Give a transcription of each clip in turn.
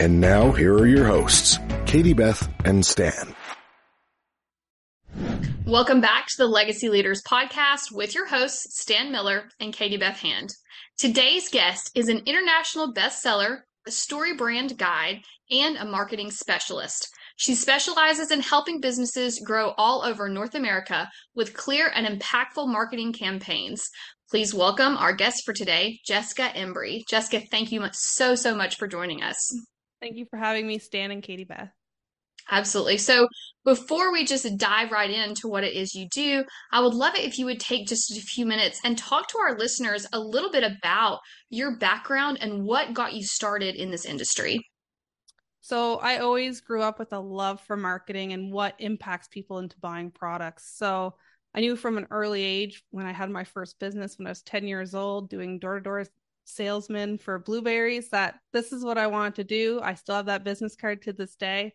And now, here are your hosts, Katie Beth and Stan. Welcome back to the Legacy Leaders podcast with your hosts, Stan Miller and Katie Beth Hand. Today's guest is an international bestseller, a story brand guide, and a marketing specialist. She specializes in helping businesses grow all over North America with clear and impactful marketing campaigns. Please welcome our guest for today, Jessica Embree. Jessica, thank you so, so much for joining us. Thank you for having me, Stan and Katie Beth. Absolutely. So before we just dive right into what it is you do, I would love it if you would take just a few minutes and talk to our listeners a little bit about your background and what got you started in this industry. So I always grew up with a love for marketing and what impacts people into buying products. So I knew from an early age when I had my first business when I was 10 years old doing door-to-door salesman for blueberries that this is what I wanted to do. I still have that business card to this day.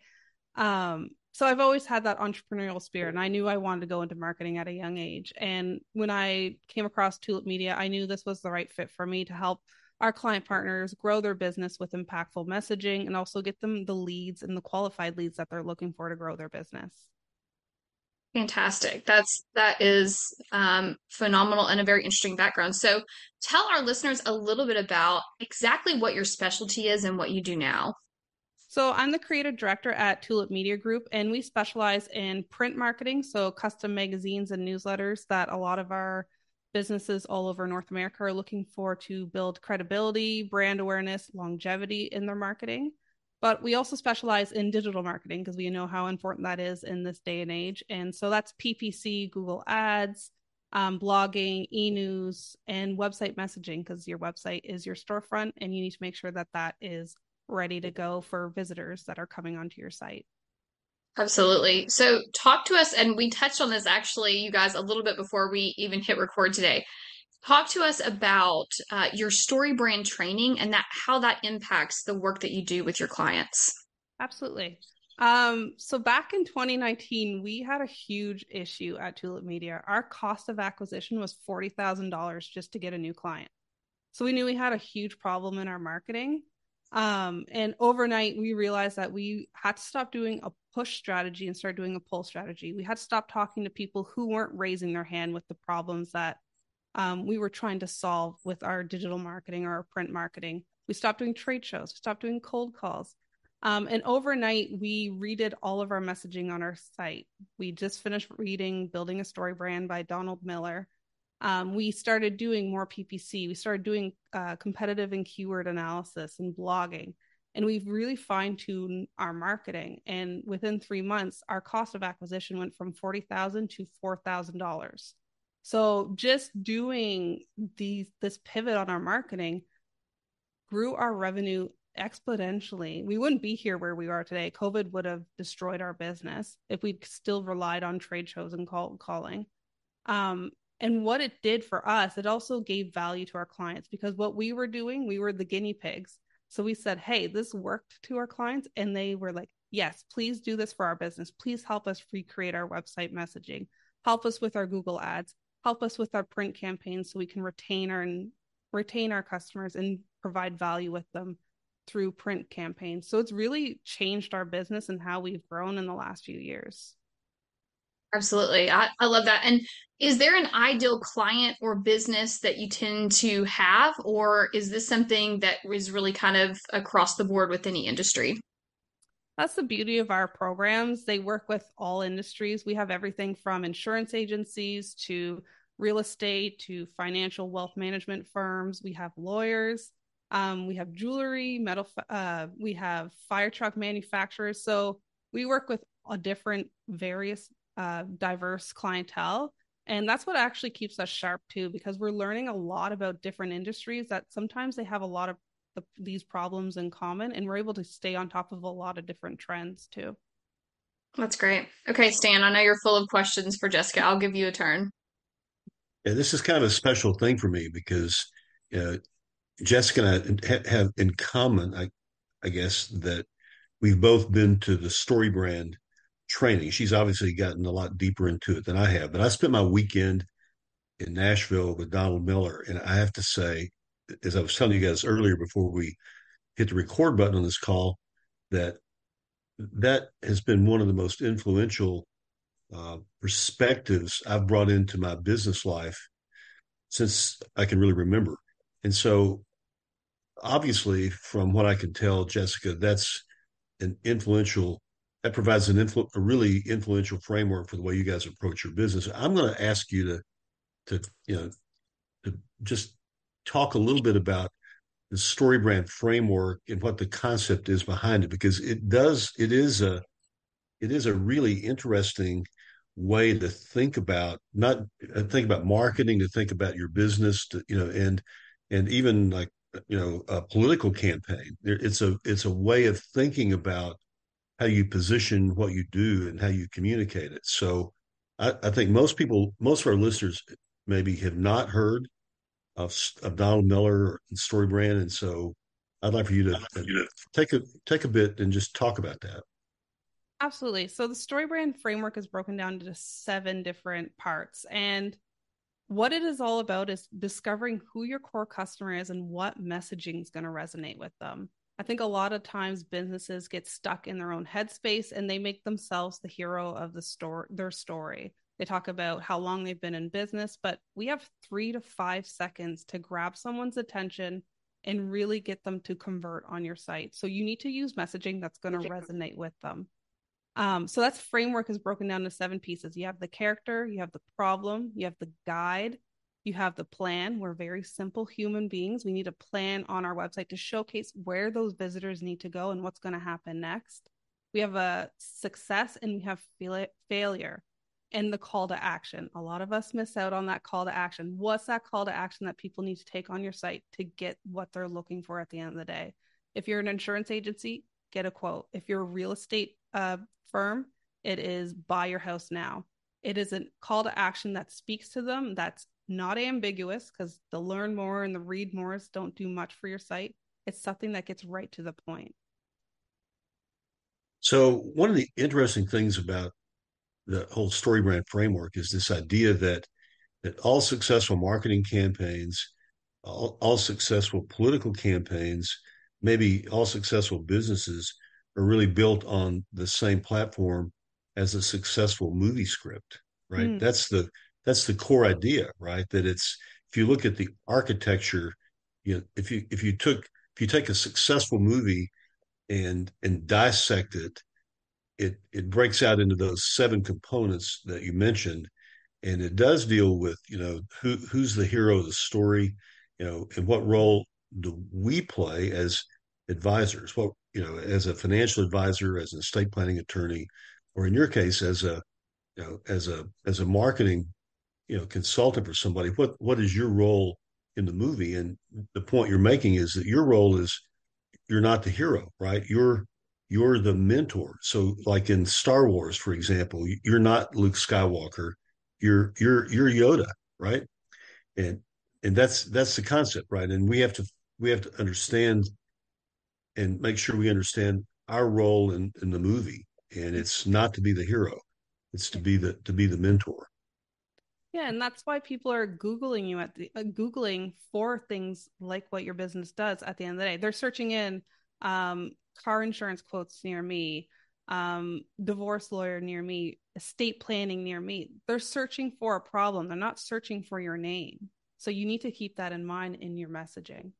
Um, so I've always had that entrepreneurial spirit and I knew I wanted to go into marketing at a young age. And when I came across Tulip Media, I knew this was the right fit for me to help our client partners grow their business with impactful messaging and also get them the leads and the qualified leads that they're looking for to grow their business. Fantastic. That's that is um, phenomenal and a very interesting background. So, tell our listeners a little bit about exactly what your specialty is and what you do now. So, I'm the creative director at Tulip Media Group, and we specialize in print marketing, so custom magazines and newsletters that a lot of our businesses all over North America are looking for to build credibility, brand awareness, longevity in their marketing. But we also specialize in digital marketing because we know how important that is in this day and age. And so that's PPC, Google Ads, um, blogging, e news, and website messaging because your website is your storefront and you need to make sure that that is ready to go for visitors that are coming onto your site. Absolutely. So, talk to us, and we touched on this actually, you guys, a little bit before we even hit record today. Talk to us about uh, your story brand training and that how that impacts the work that you do with your clients. Absolutely. Um, so back in 2019, we had a huge issue at Tulip Media. Our cost of acquisition was $40,000 just to get a new client. So we knew we had a huge problem in our marketing. Um, and overnight, we realized that we had to stop doing a push strategy and start doing a pull strategy. We had to stop talking to people who weren't raising their hand with the problems that um, we were trying to solve with our digital marketing or our print marketing. We stopped doing trade shows, we stopped doing cold calls. Um, and overnight, we redid all of our messaging on our site. We just finished reading Building a Story Brand by Donald Miller. Um, we started doing more PPC. We started doing uh, competitive and keyword analysis and blogging. And we've really fine tuned our marketing. And within three months, our cost of acquisition went from 40,000 to $4,000. So just doing these this pivot on our marketing grew our revenue exponentially. We wouldn't be here where we are today. COVID would have destroyed our business if we'd still relied on trade shows and call, calling. Um, and what it did for us, it also gave value to our clients because what we were doing, we were the guinea pigs. So we said, hey, this worked to our clients. And they were like, yes, please do this for our business. Please help us recreate our website messaging. Help us with our Google ads help us with our print campaigns so we can retain our retain our customers and provide value with them through print campaigns. So it's really changed our business and how we've grown in the last few years. Absolutely. I, I love that. And is there an ideal client or business that you tend to have, or is this something that is really kind of across the board with any industry? That's the beauty of our programs. They work with all industries. We have everything from insurance agencies to real estate to financial wealth management firms. We have lawyers. Um, we have jewelry, metal. Uh, we have fire truck manufacturers. So we work with a different, various, uh, diverse clientele. And that's what actually keeps us sharp too, because we're learning a lot about different industries that sometimes they have a lot of the, these problems in common and we're able to stay on top of a lot of different trends too That's great. Okay, Stan, I know you're full of questions for Jessica. I'll give you a turn. Yeah, this is kind of a special thing for me because uh, Jessica and I have in common, I, I guess, that we've both been to the StoryBrand training. She's obviously gotten a lot deeper into it than I have, but I spent my weekend in Nashville with Donald Miller, and I have to say, as I was telling you guys earlier before we hit the record button on this call, that that has been one of the most influential uh, perspectives I've brought into my business life since I can really remember. And so, obviously, from what I can tell, Jessica, that's an influential that provides an influ- a really influential framework for the way you guys approach your business. I'm going to ask you to to you know to just talk a little bit about the StoryBrand framework and what the concept is behind it because it does it is a it is a really interesting way to think about not uh, think about marketing to think about your business to you know and and even like you know a political campaign. It's a it's a way of thinking about how you position what you do and how you communicate it. So I, I think most people most of our listeners maybe have not heard of, of Donald Miller and StoryBrand, and so I'd like for you to, to take a take a bit and just talk about that. Absolutely. So the StoryBrand framework is broken down into seven different parts, and what it is all about is discovering who your core customer is and what messaging is going to resonate with them. I think a lot of times businesses get stuck in their own headspace and they make themselves the hero of the store their story. They talk about how long they've been in business, but we have three to five seconds to grab someone's attention and really get them to convert on your site. So you need to use messaging that's going to resonate with them. Um, so that's framework is broken down to seven pieces. You have the character, you have the problem, you have the guide, you have the plan. We're very simple human beings. We need a plan on our website to showcase where those visitors need to go and what's going to happen next. We have a success and we have failure and the call to action. A lot of us miss out on that call to action. What's that call to action that people need to take on your site to get what they're looking for at the end of the day? If you're an insurance agency, get a quote. If you're a real estate uh, firm, it is buy your house now. It is a call to action that speaks to them, that's not ambiguous because the learn more and the read more don't do much for your site. It's something that gets right to the point. So, one of the interesting things about the whole story brand framework is this idea that that all successful marketing campaigns, all, all successful political campaigns, maybe all successful businesses are really built on the same platform as a successful movie script, right? Mm. That's the that's the core idea, right? That it's if you look at the architecture, you know, if you if you took if you take a successful movie and and dissect it it it breaks out into those seven components that you mentioned, and it does deal with you know who who's the hero of the story, you know, and what role do we play as advisors? What you know, as a financial advisor, as an estate planning attorney, or in your case, as a you know, as a as a marketing you know consultant for somebody. What what is your role in the movie? And the point you're making is that your role is you're not the hero, right? You're you're the mentor. So like in Star Wars, for example, you're not Luke Skywalker, you're you're you're Yoda, right? And and that's that's the concept, right? And we have to we have to understand and make sure we understand our role in, in the movie. And it's not to be the hero. It's to be the to be the mentor. Yeah, and that's why people are googling you at the uh, googling for things like what your business does at the end of the day. They're searching in um, car insurance quotes near me, um, divorce lawyer near me, estate planning near me. They're searching for a problem. They're not searching for your name. So you need to keep that in mind in your messaging.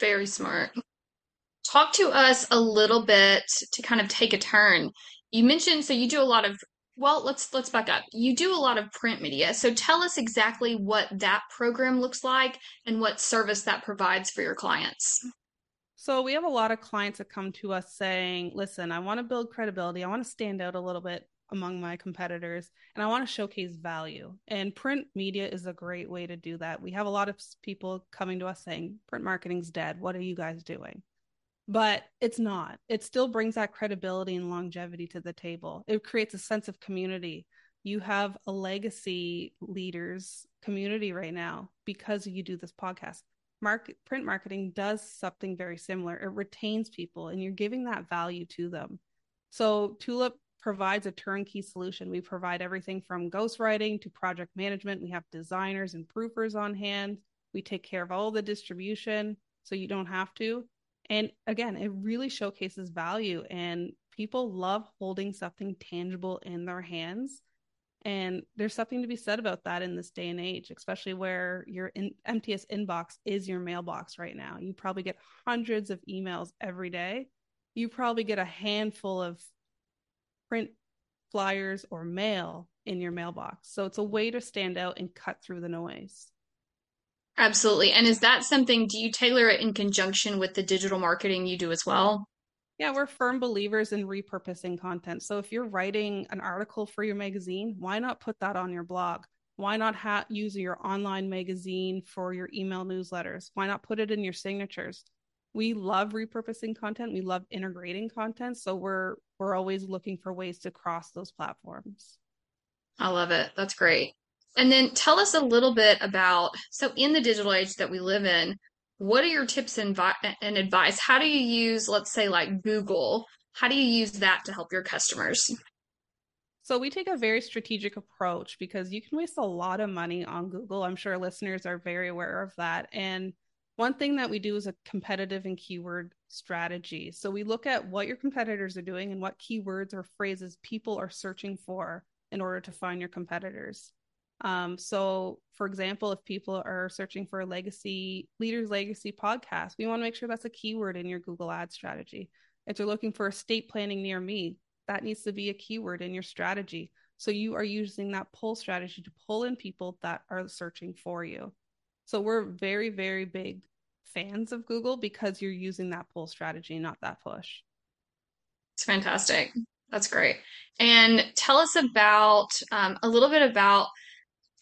Very smart. Talk to us a little bit to kind of take a turn. You mentioned so you do a lot of well, let's let's back up. You do a lot of print media. So tell us exactly what that program looks like and what service that provides for your clients. So we have a lot of clients that come to us saying, "Listen, I want to build credibility. I want to stand out a little bit among my competitors and I want to showcase value." And print media is a great way to do that. We have a lot of people coming to us saying, "Print marketing's dead. What are you guys doing?" But it's not. It still brings that credibility and longevity to the table. It creates a sense of community. You have a legacy leaders community right now because you do this podcast. Market print marketing does something very similar. It retains people and you're giving that value to them. So Tulip provides a turnkey solution. We provide everything from ghostwriting to project management. We have designers and proofers on hand. We take care of all the distribution so you don't have to. And again, it really showcases value and people love holding something tangible in their hands. And there's something to be said about that in this day and age, especially where your in- MTS inbox is your mailbox right now. You probably get hundreds of emails every day. You probably get a handful of print flyers or mail in your mailbox. So it's a way to stand out and cut through the noise. Absolutely. And is that something, do you tailor it in conjunction with the digital marketing you do as well? Yeah, we're firm believers in repurposing content. So if you're writing an article for your magazine, why not put that on your blog? Why not ha- use your online magazine for your email newsletters? Why not put it in your signatures? We love repurposing content. We love integrating content. So we're we're always looking for ways to cross those platforms. I love it. That's great. And then tell us a little bit about so in the digital age that we live in, what are your tips and, and advice? How do you use, let's say, like Google? How do you use that to help your customers? So we take a very strategic approach because you can waste a lot of money on Google. I'm sure listeners are very aware of that. And one thing that we do is a competitive and keyword strategy. So we look at what your competitors are doing and what keywords or phrases people are searching for in order to find your competitors. Um, so, for example, if people are searching for a legacy leaders legacy podcast, we want to make sure that's a keyword in your Google ad strategy. If they're looking for estate planning near me, that needs to be a keyword in your strategy. So you are using that pull strategy to pull in people that are searching for you. So we're very, very big fans of Google because you're using that pull strategy, not that push. It's fantastic. That's great. And tell us about um, a little bit about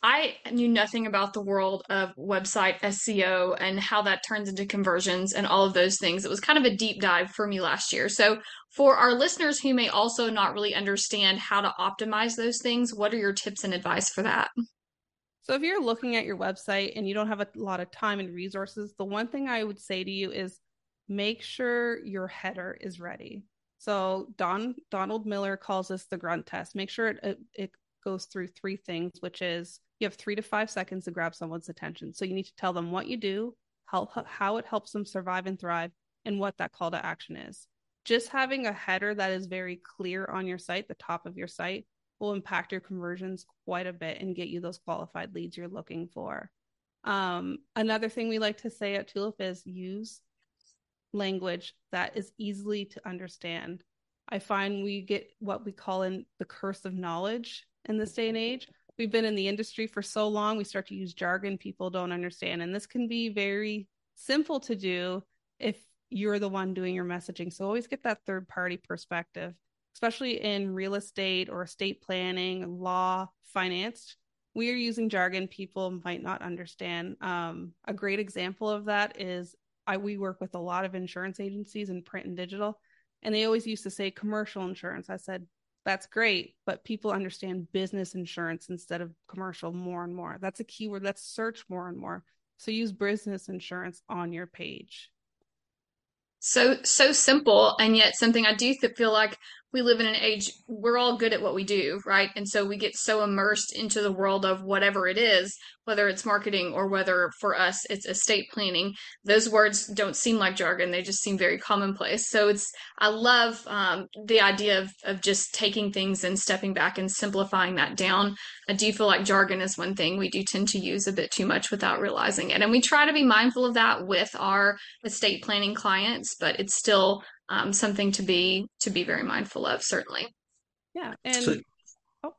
I knew nothing about the world of website SEO and how that turns into conversions and all of those things. It was kind of a deep dive for me last year. So, for our listeners who may also not really understand how to optimize those things, what are your tips and advice for that? So, if you're looking at your website and you don't have a lot of time and resources, the one thing I would say to you is make sure your header is ready. So, Don Donald Miller calls this the grunt test. Make sure it, it, it goes through three things, which is you have three to five seconds to grab someone's attention. So you need to tell them what you do, how, how it helps them survive and thrive, and what that call to action is. Just having a header that is very clear on your site, the top of your site, will impact your conversions quite a bit and get you those qualified leads you're looking for. Um, another thing we like to say at Tulip is use language that is easily to understand. I find we get what we call in the curse of knowledge in this day and age we've been in the industry for so long, we start to use jargon people don't understand. And this can be very simple to do if you're the one doing your messaging. So always get that third party perspective, especially in real estate or estate planning, law, finance. We are using jargon people might not understand. Um, a great example of that is I we work with a lot of insurance agencies in print and digital, and they always used to say commercial insurance. I said that's great, but people understand business insurance instead of commercial more and more. That's a keyword. Let's search more and more. So use business insurance on your page. So so simple, and yet something I do feel like we live in an age we're all good at what we do, right? And so we get so immersed into the world of whatever it is, whether it's marketing or whether for us it's estate planning. Those words don't seem like jargon; they just seem very commonplace. So it's I love um, the idea of of just taking things and stepping back and simplifying that down. I do feel like jargon is one thing we do tend to use a bit too much without realizing it, and we try to be mindful of that with our estate planning clients, but it's still um, something to be to be very mindful of certainly. Yeah and so, oh.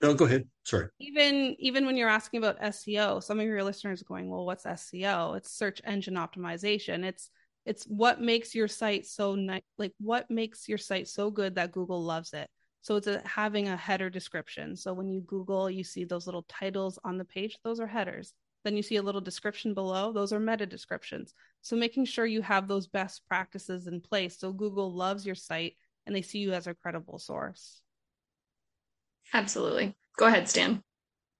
no go ahead. Sorry. Even even when you're asking about seo some of your listeners are going well what's seo it's search engine optimization. It's it's what makes your site so nice like what makes your site so good that google loves it. So it's a, having a header description. So when you google you see those little titles on the page. Those are headers then you see a little description below. Those are meta descriptions. So making sure you have those best practices in place so Google loves your site and they see you as a credible source. Absolutely. Go ahead, Stan.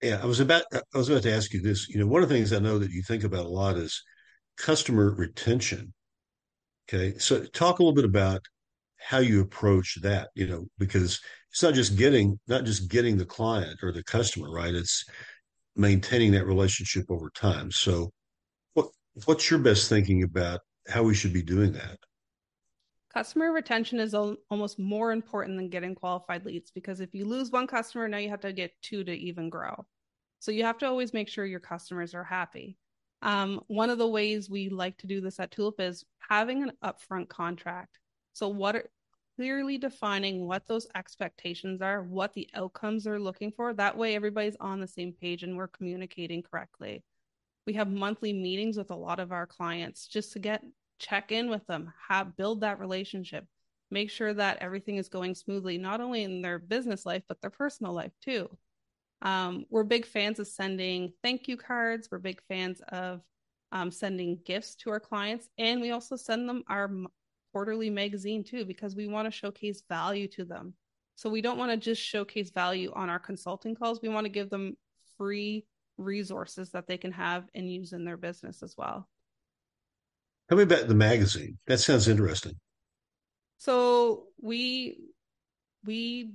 Yeah, I was about I was about to ask you this. You know, one of the things I know that you think about a lot is customer retention. Okay, so talk a little bit about how you approach that. You know, because it's not just getting not just getting the client or the customer right. It's maintaining that relationship over time. So, what what's your best thinking about how we should be doing that? Customer retention is almost more important than getting qualified leads because if you lose one customer, now you have to get two to even grow. So you have to always make sure your customers are happy. Um, one of the ways we like to do this at Tulip is having an upfront contract. So what are clearly defining what those expectations are, what the outcomes are looking for. That way everybody's on the same page and we're communicating correctly. We have monthly meetings with a lot of our clients just to get check in with them, have build that relationship, make sure that everything is going smoothly, not only in their business life, but their personal life too. Um, we're big fans of sending thank you cards. We're big fans of um, sending gifts to our clients, and we also send them our quarterly magazine too, because we want to showcase value to them. So we don't want to just showcase value on our consulting calls. We want to give them free resources that they can have and use in their business as well. Tell me about the magazine. That sounds interesting. So we we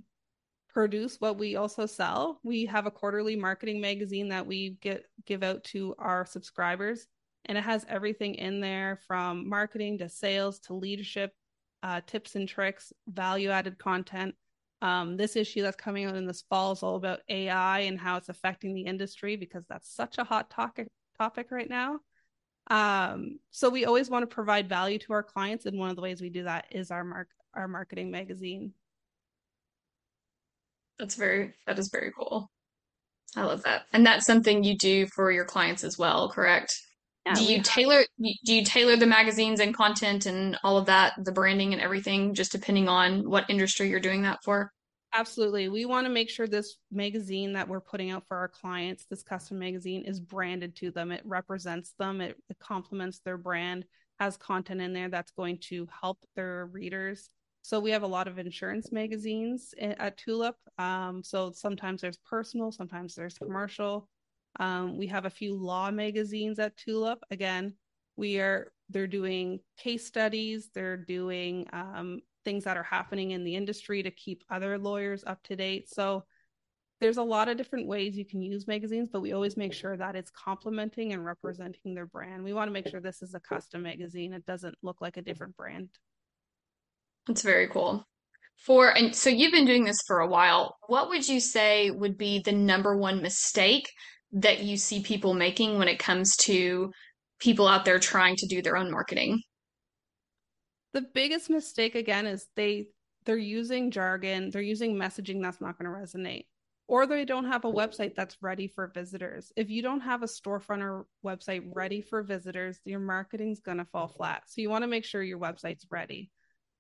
produce what we also sell. We have a quarterly marketing magazine that we get give out to our subscribers, and it has everything in there from marketing to sales to leadership, uh, tips and tricks, value added content. Um, this issue that's coming out in this fall is all about AI and how it's affecting the industry because that's such a hot topic topic right now. Um, so we always want to provide value to our clients, and one of the ways we do that is our mark our marketing magazine. That's very that is very cool. I love that, and that's something you do for your clients as well, correct? Yeah, do you tailor do you tailor the magazines and content and all of that, the branding and everything, just depending on what industry you're doing that for? Absolutely. We want to make sure this magazine that we're putting out for our clients, this custom magazine, is branded to them. It represents them, it, it complements their brand, has content in there that's going to help their readers. So we have a lot of insurance magazines at Tulip. Um, so sometimes there's personal, sometimes there's commercial. Um, we have a few law magazines at Tulip. Again, we are they're doing case studies, they're doing um, things that are happening in the industry to keep other lawyers up to date. So there's a lot of different ways you can use magazines, but we always make sure that it's complementing and representing their brand. We want to make sure this is a custom magazine. It doesn't look like a different brand. That's very cool. For and so you've been doing this for a while. What would you say would be the number one mistake that you see people making when it comes to people out there trying to do their own marketing? the biggest mistake again is they they're using jargon, they're using messaging that's not going to resonate. Or they don't have a website that's ready for visitors. If you don't have a storefront or website ready for visitors, your marketing's going to fall flat. So you want to make sure your website's ready.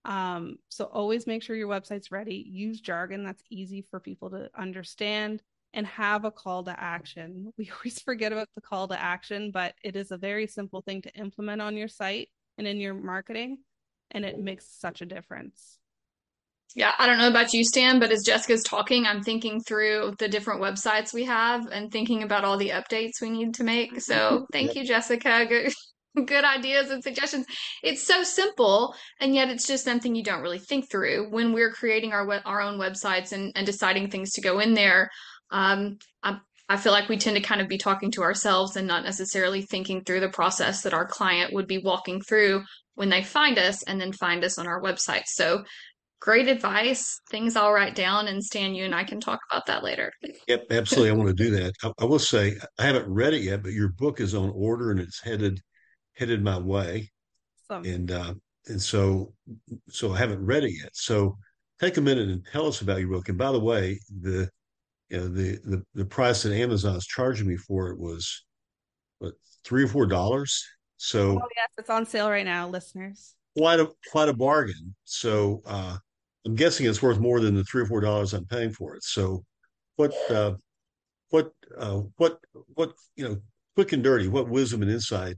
Um, so always make sure your website's ready. Use jargon that's easy for people to understand and have a call to action. We always forget about the call to action, but it is a very simple thing to implement on your site and in your marketing and it makes such a difference. Yeah, I don't know about you, Stan, but as Jessica's talking, I'm thinking through the different websites we have and thinking about all the updates we need to make. So thank you, Jessica. Good, good ideas and suggestions. It's so simple, and yet it's just something you don't really think through when we're creating our our own websites and, and deciding things to go in there. Um, I, I feel like we tend to kind of be talking to ourselves and not necessarily thinking through the process that our client would be walking through when they find us and then find us on our website. So great advice, things I'll write down and Stan, you and I can talk about that later. Yep, absolutely. I want to do that. I, I, will say I haven't read it yet, but your book is on order and it's headed headed my way. Awesome. And uh, and so so I haven't read it yet. So take a minute and tell us about your book. And by the way, the you know the the, the price that Amazon's charging me for it was what three or four dollars so oh, yes, it's on sale right now, listeners. Quite a quite a bargain. So uh, I'm guessing it's worth more than the three or four dollars I'm paying for it. So what uh, what uh, what what you know quick and dirty, what wisdom and insight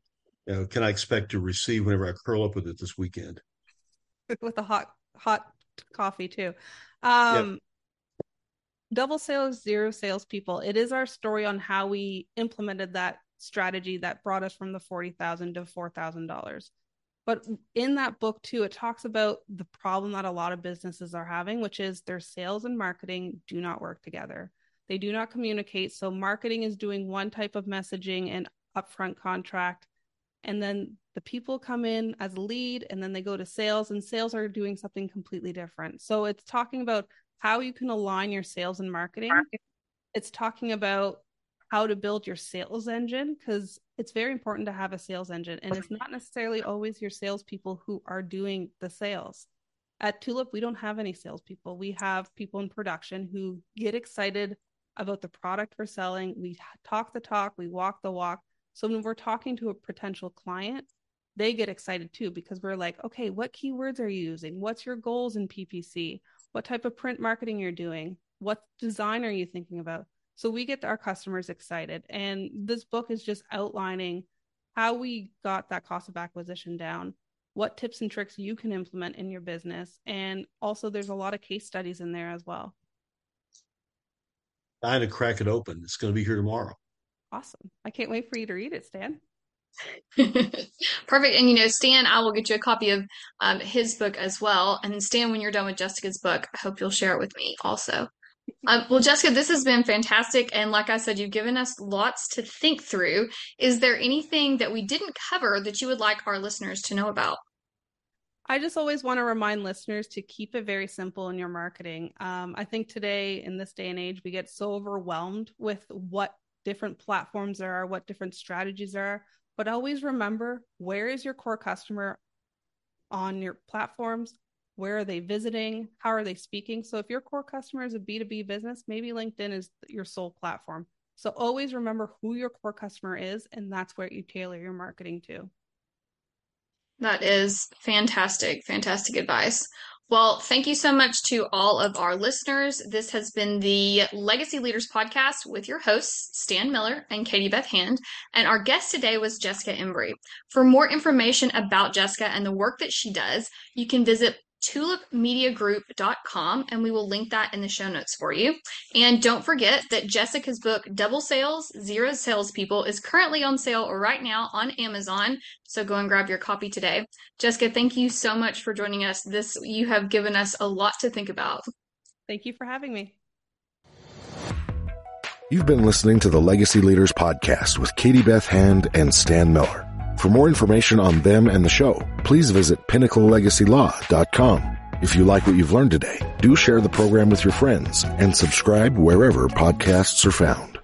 uh, can I expect to receive whenever I curl up with it this weekend? with a hot hot coffee too. Um, yep. Double sales, zero salespeople. It is our story on how we implemented that strategy that brought us from the forty thousand to four thousand dollars. But in that book too, it talks about the problem that a lot of businesses are having, which is their sales and marketing do not work together. They do not communicate. So marketing is doing one type of messaging and upfront contract, and then the people come in as a lead and then they go to sales and sales are doing something completely different so it's talking about how you can align your sales and marketing it's talking about how to build your sales engine because it's very important to have a sales engine and it's not necessarily always your salespeople who are doing the sales. At tulip we don't have any salespeople. We have people in production who get excited about the product we're selling. We talk the talk we walk the walk. So when we're talking to a potential client they get excited too because we're like, okay, what keywords are you using? What's your goals in PPC? What type of print marketing you're doing? What design are you thinking about? So we get our customers excited. And this book is just outlining how we got that cost of acquisition down, what tips and tricks you can implement in your business. And also, there's a lot of case studies in there as well. I'm to crack it open. It's going to be here tomorrow. Awesome. I can't wait for you to read it, Stan. Perfect. And you know, Stan, I will get you a copy of um, his book as well. And Stan, when you're done with Jessica's book, I hope you'll share it with me also. Um, well, Jessica, this has been fantastic. And like I said, you've given us lots to think through. Is there anything that we didn't cover that you would like our listeners to know about? I just always want to remind listeners to keep it very simple in your marketing. Um, I think today, in this day and age, we get so overwhelmed with what different platforms there are, what different strategies there are. But always remember where is your core customer on your platforms? Where are they visiting? How are they speaking? So if your core customer is a B2B business, maybe LinkedIn is your sole platform. So always remember who your core customer is, and that's where you tailor your marketing to. That is fantastic, fantastic advice. Well, thank you so much to all of our listeners. This has been the Legacy Leaders Podcast with your hosts, Stan Miller and Katie Beth Hand. And our guest today was Jessica Embree. For more information about Jessica and the work that she does, you can visit tulipmediagroup.com and we will link that in the show notes for you. And don't forget that Jessica's book, Double Sales, Zero Salespeople, is currently on sale right now on Amazon. So go and grab your copy today. Jessica, thank you so much for joining us. This, you have given us a lot to think about. Thank you for having me. You've been listening to the Legacy Leaders Podcast with Katie Beth Hand and Stan Miller. For more information on them and the show, please visit pinnaclelegacylaw.com. If you like what you've learned today, do share the program with your friends and subscribe wherever podcasts are found.